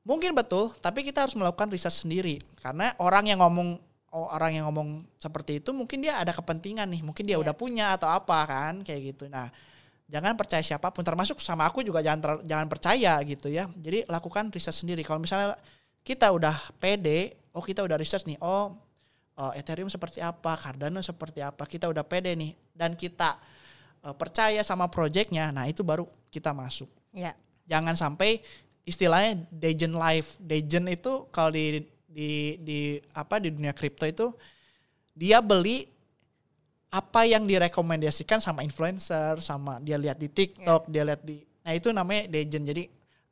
[SPEAKER 2] mungkin betul tapi kita harus melakukan riset sendiri. Karena orang yang ngomong oh, orang yang ngomong seperti itu mungkin dia ada kepentingan nih mungkin dia
[SPEAKER 1] Iya.
[SPEAKER 2] udah punya atau apa kan kayak gitu. Nah jangan percaya siapa pun termasuk sama aku juga jangan ter- jangan percaya gitu ya. Jadi lakukan riset sendiri. Kalau misalnya kita udah pede oh kita udah research nih oh eh, Ethereum seperti apa Cardano seperti apa kita udah pede nih dan kita eh, percaya sama projectnya nah itu baru kita masuk
[SPEAKER 1] Ya.
[SPEAKER 2] jangan sampai istilahnya Dejen life Dejen itu kalau di di di apa di dunia kripto itu dia beli apa yang direkomendasikan sama influencer, sama dia lihat di TikTok, dia lihat di Nah, itu namanya legend. Jadi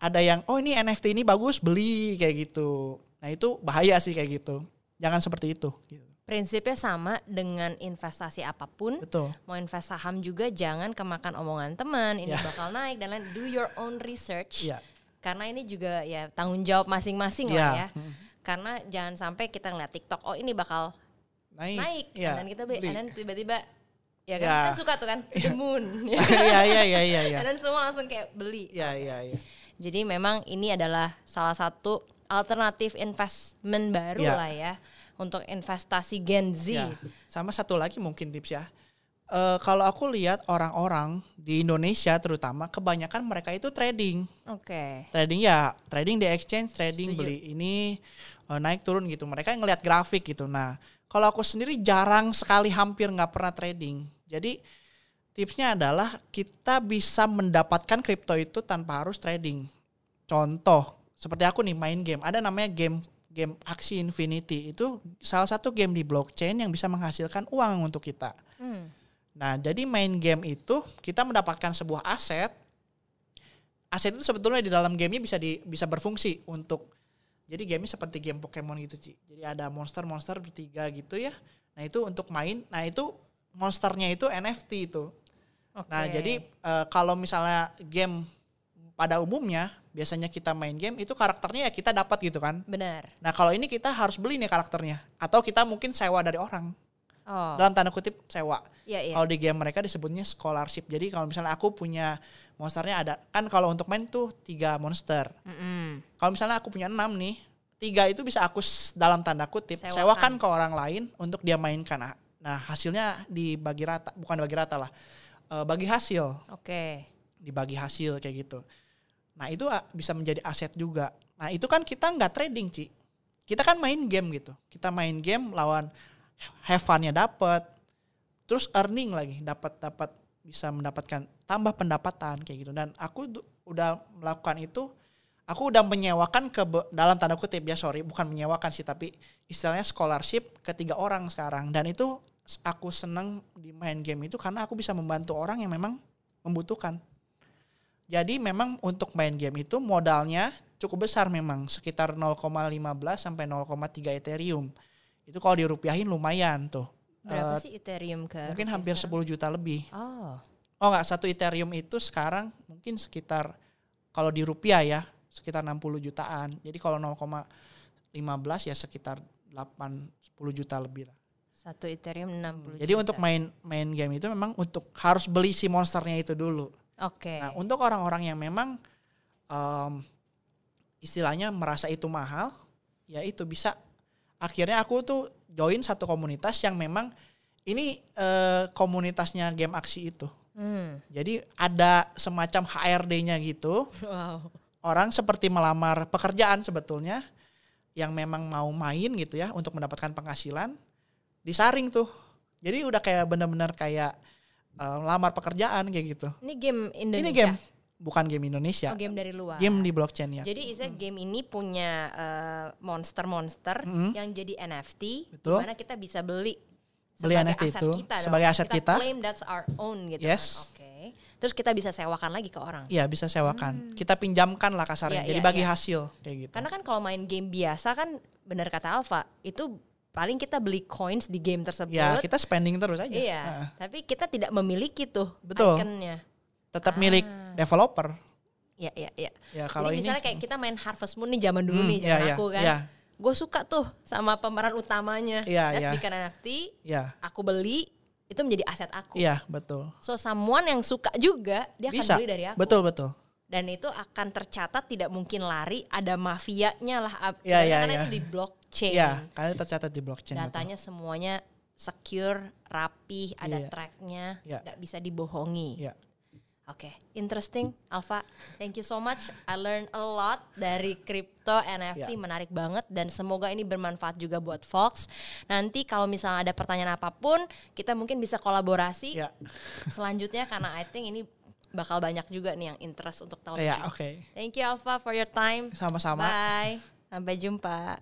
[SPEAKER 2] ada yang oh ini NFT ini bagus, beli kayak gitu. Nah, itu bahaya sih kayak gitu. Jangan seperti itu gitu.
[SPEAKER 1] Prinsipnya sama dengan investasi apa pun.
[SPEAKER 2] Betul.
[SPEAKER 1] Mau invest saham juga jangan kemakan omongan teman, ini
[SPEAKER 2] Ya.
[SPEAKER 1] bakal naik dan lain. Do your own research.
[SPEAKER 2] Iya.
[SPEAKER 1] Karena ini juga ya tanggung jawab masing-masing
[SPEAKER 2] Iya.
[SPEAKER 1] lah ya. Karena jangan sampai kita ngeliat TikTok, oh ini bakal
[SPEAKER 2] Naik.
[SPEAKER 1] naik,
[SPEAKER 2] Iya,
[SPEAKER 1] dan kita beli, then tiba-tiba ya kan,
[SPEAKER 2] Ya.
[SPEAKER 1] kan suka tuh kan to the moon, ya.
[SPEAKER 2] Iya, iya, iya, iya, iya.
[SPEAKER 1] and then semua langsung kayak beli.
[SPEAKER 2] Iya, iya, iya.
[SPEAKER 1] Jadi memang ini adalah salah satu alternatif investment baru
[SPEAKER 2] Ya.
[SPEAKER 1] lah ya untuk investasi Gen Z.
[SPEAKER 2] Ya. Sama satu lagi mungkin tips ya. Eh, kalau aku lihat orang-orang di Indonesia terutama kebanyakan mereka itu trading.
[SPEAKER 1] Oke.
[SPEAKER 2] Trading ya, trading di exchange, trading
[SPEAKER 1] Setuju.
[SPEAKER 2] beli ini eh, naik turun gitu. Mereka ngelihat grafik gitu. Nah, kalau aku sendiri jarang sekali hampir nggak pernah trading. Jadi tipsnya adalah kita bisa mendapatkan kripto itu tanpa harus trading. Contoh, seperti aku nih main game. Ada namanya game game Axie Infinity. Itu salah satu game di blockchain yang bisa menghasilkan uang untuk kita.
[SPEAKER 1] Hmm.
[SPEAKER 2] Nah, jadi main game itu kita mendapatkan sebuah aset. Aset itu sebetulnya di dalam gamenya bisa di bisa berfungsi untuk jadi gamenya seperti game Pokemon gitu sih. Jadi ada monster-monster bertiga gitu ya. Nah itu untuk main. Nah itu monsternya itu NFT itu.
[SPEAKER 1] Oke.
[SPEAKER 2] Nah jadi eh, kalau misalnya game pada umumnya biasanya kita main game itu karakternya ya kita dapat gitu kan.
[SPEAKER 1] benar.
[SPEAKER 2] Nah kalau ini kita harus beli nih karakternya atau kita mungkin sewa dari orang
[SPEAKER 1] Oh.
[SPEAKER 2] dalam tanda kutip sewa.
[SPEAKER 1] Iya, iya.
[SPEAKER 2] Kalau di game mereka disebutnya scholarship. Jadi kalau misalnya aku punya monsternya ada kan kalau untuk main tuh tiga monster.
[SPEAKER 1] Mm-mm.
[SPEAKER 2] Kalau misalnya aku punya enam nih, tiga itu bisa aku dalam tanda kutip
[SPEAKER 1] Sewakan.
[SPEAKER 2] sewakan ke orang lain untuk dia mainkan. Nah, nah hasilnya dibagi rata, bukan dibagi rata lah, Eh, bagi hasil,
[SPEAKER 1] Oke.
[SPEAKER 2] dibagi hasil kayak gitu. Nah itu ah, bisa menjadi aset juga. Nah itu kan kita nggak trading Ci. Kita kan main game gitu. Kita main game lawan have fun-nya dapat, terus earning lagi dapat dapat bisa mendapatkan tambah pendapatan kayak gitu. Dan aku udah melakukan itu. Aku udah menyewakan ke dalam tanda kutip ya sorry bukan menyewakan sih tapi istilahnya scholarship ke tiga orang sekarang dan itu aku seneng di main game itu karena aku bisa membantu orang yang memang membutuhkan. Jadi memang untuk main game itu modalnya cukup besar memang sekitar 0,15 sampai 0,3 Ethereum. Itu kalau dirupiahin lumayan tuh.
[SPEAKER 1] Berapa
[SPEAKER 2] Eh,
[SPEAKER 1] sih Ethereum ke
[SPEAKER 2] mungkin
[SPEAKER 1] rupiah
[SPEAKER 2] hampir
[SPEAKER 1] sekarang?
[SPEAKER 2] 10 juta lebih.
[SPEAKER 1] Oh.
[SPEAKER 2] Oh enggak, satu Ethereum itu sekarang mungkin sekitar kalau di rupiah ya sekitar 60 jutaan. Jadi kalau 0,15 ya sekitar 8 10 juta lebih lah.
[SPEAKER 1] Satu Ethereum 60
[SPEAKER 2] Jadi
[SPEAKER 1] juta.
[SPEAKER 2] untuk main main game itu memang untuk harus beli si monsternya itu dulu.
[SPEAKER 1] Oke.
[SPEAKER 2] Nah, untuk orang-orang yang memang em, istilahnya merasa itu mahal, ya itu bisa. Akhirnya aku tuh join satu komunitas yang memang ini eh, komunitasnya game aksi itu.
[SPEAKER 1] Hmm.
[SPEAKER 2] Jadi ada semacam HRD-nya gitu.
[SPEAKER 1] Wow.
[SPEAKER 2] Orang seperti melamar pekerjaan sebetulnya yang memang mau main gitu ya untuk mendapatkan penghasilan disaring tuh. Jadi udah kayak benar-benar kayak eh, lamar pekerjaan kayak gitu.
[SPEAKER 1] Ini game Indonesia.
[SPEAKER 2] Ini game bukan game Indonesia.
[SPEAKER 1] Oh, game dari luar.
[SPEAKER 2] Game di blockchain ya.
[SPEAKER 1] Jadi istilah game ini punya eh, monster-monster
[SPEAKER 2] Mm.
[SPEAKER 1] yang jadi NFT, di
[SPEAKER 2] Betul.
[SPEAKER 1] mana kita bisa beli
[SPEAKER 2] Beli
[SPEAKER 1] sebagai
[SPEAKER 2] NFT
[SPEAKER 1] aset
[SPEAKER 2] itu,
[SPEAKER 1] kita,
[SPEAKER 2] sebagai aset kita.
[SPEAKER 1] claim that's our own gitu
[SPEAKER 2] Yes.
[SPEAKER 1] kan. Oke. Terus kita bisa sewakan lagi ke orang.
[SPEAKER 2] Iya bisa sewakan. Kita pinjamkan lah kasarnya.
[SPEAKER 1] Iya,
[SPEAKER 2] Jadi
[SPEAKER 1] iya,
[SPEAKER 2] bagi
[SPEAKER 1] iya.
[SPEAKER 2] hasil kayak gitu.
[SPEAKER 1] Karena kan kalau main game biasa kan benar kata Alfa, itu paling kita beli coins di game tersebut.
[SPEAKER 2] ya kita spending terus aja.
[SPEAKER 1] Iya,
[SPEAKER 2] Heeh.
[SPEAKER 1] tapi kita tidak memiliki tuh
[SPEAKER 2] Betul.
[SPEAKER 1] ikonnya.
[SPEAKER 2] Tetap
[SPEAKER 1] Ah.
[SPEAKER 2] milik developer.
[SPEAKER 1] Iya, iya, iya.
[SPEAKER 2] Ya kalau
[SPEAKER 1] Jadi
[SPEAKER 2] ini
[SPEAKER 1] misalnya kayak kita main Harvest Moon nih zaman dulu
[SPEAKER 2] Hmm,
[SPEAKER 1] nih,
[SPEAKER 2] iya,
[SPEAKER 1] zaman
[SPEAKER 2] iya,
[SPEAKER 1] aku kan.
[SPEAKER 2] iya.
[SPEAKER 1] Gue suka tuh sama pemeran utamanya.
[SPEAKER 2] Iya, iya.
[SPEAKER 1] bikin NFT,
[SPEAKER 2] ya,
[SPEAKER 1] aku beli, itu menjadi aset aku.
[SPEAKER 2] iya betul.
[SPEAKER 1] So someone yang suka juga, dia
[SPEAKER 2] Bisa.
[SPEAKER 1] akan beli dari aku.
[SPEAKER 2] Betul betul.
[SPEAKER 1] Dan itu akan tercatat tidak mungkin lari, ada mafianya lah.
[SPEAKER 2] Iya, iya,
[SPEAKER 1] karena
[SPEAKER 2] iya.
[SPEAKER 1] itu di blockchain.
[SPEAKER 2] Iya, karena tercatat di blockchain. betul.
[SPEAKER 1] Datanya semuanya secure, rapih, ada
[SPEAKER 2] Iya.
[SPEAKER 1] tracknya,
[SPEAKER 2] Iya.
[SPEAKER 1] nggak bisa dibohongi.
[SPEAKER 2] Iya.
[SPEAKER 1] Oke, interesting, Alfa. Thank you so much. I learned a lot dari crypto NFT,
[SPEAKER 2] Ya.
[SPEAKER 1] menarik banget dan semoga ini bermanfaat juga buat Fox. Nanti kalau misalnya ada pertanyaan apa pun, kita mungkin bisa kolaborasi
[SPEAKER 2] Ya.
[SPEAKER 1] selanjutnya karena I think ini bakal banyak juga nih yang interest untuk tahun
[SPEAKER 2] Ya,
[SPEAKER 1] ini.
[SPEAKER 2] oke.
[SPEAKER 1] Thank you Alfa for your time.
[SPEAKER 2] Sama-sama.
[SPEAKER 1] Bye. Sampai jumpa.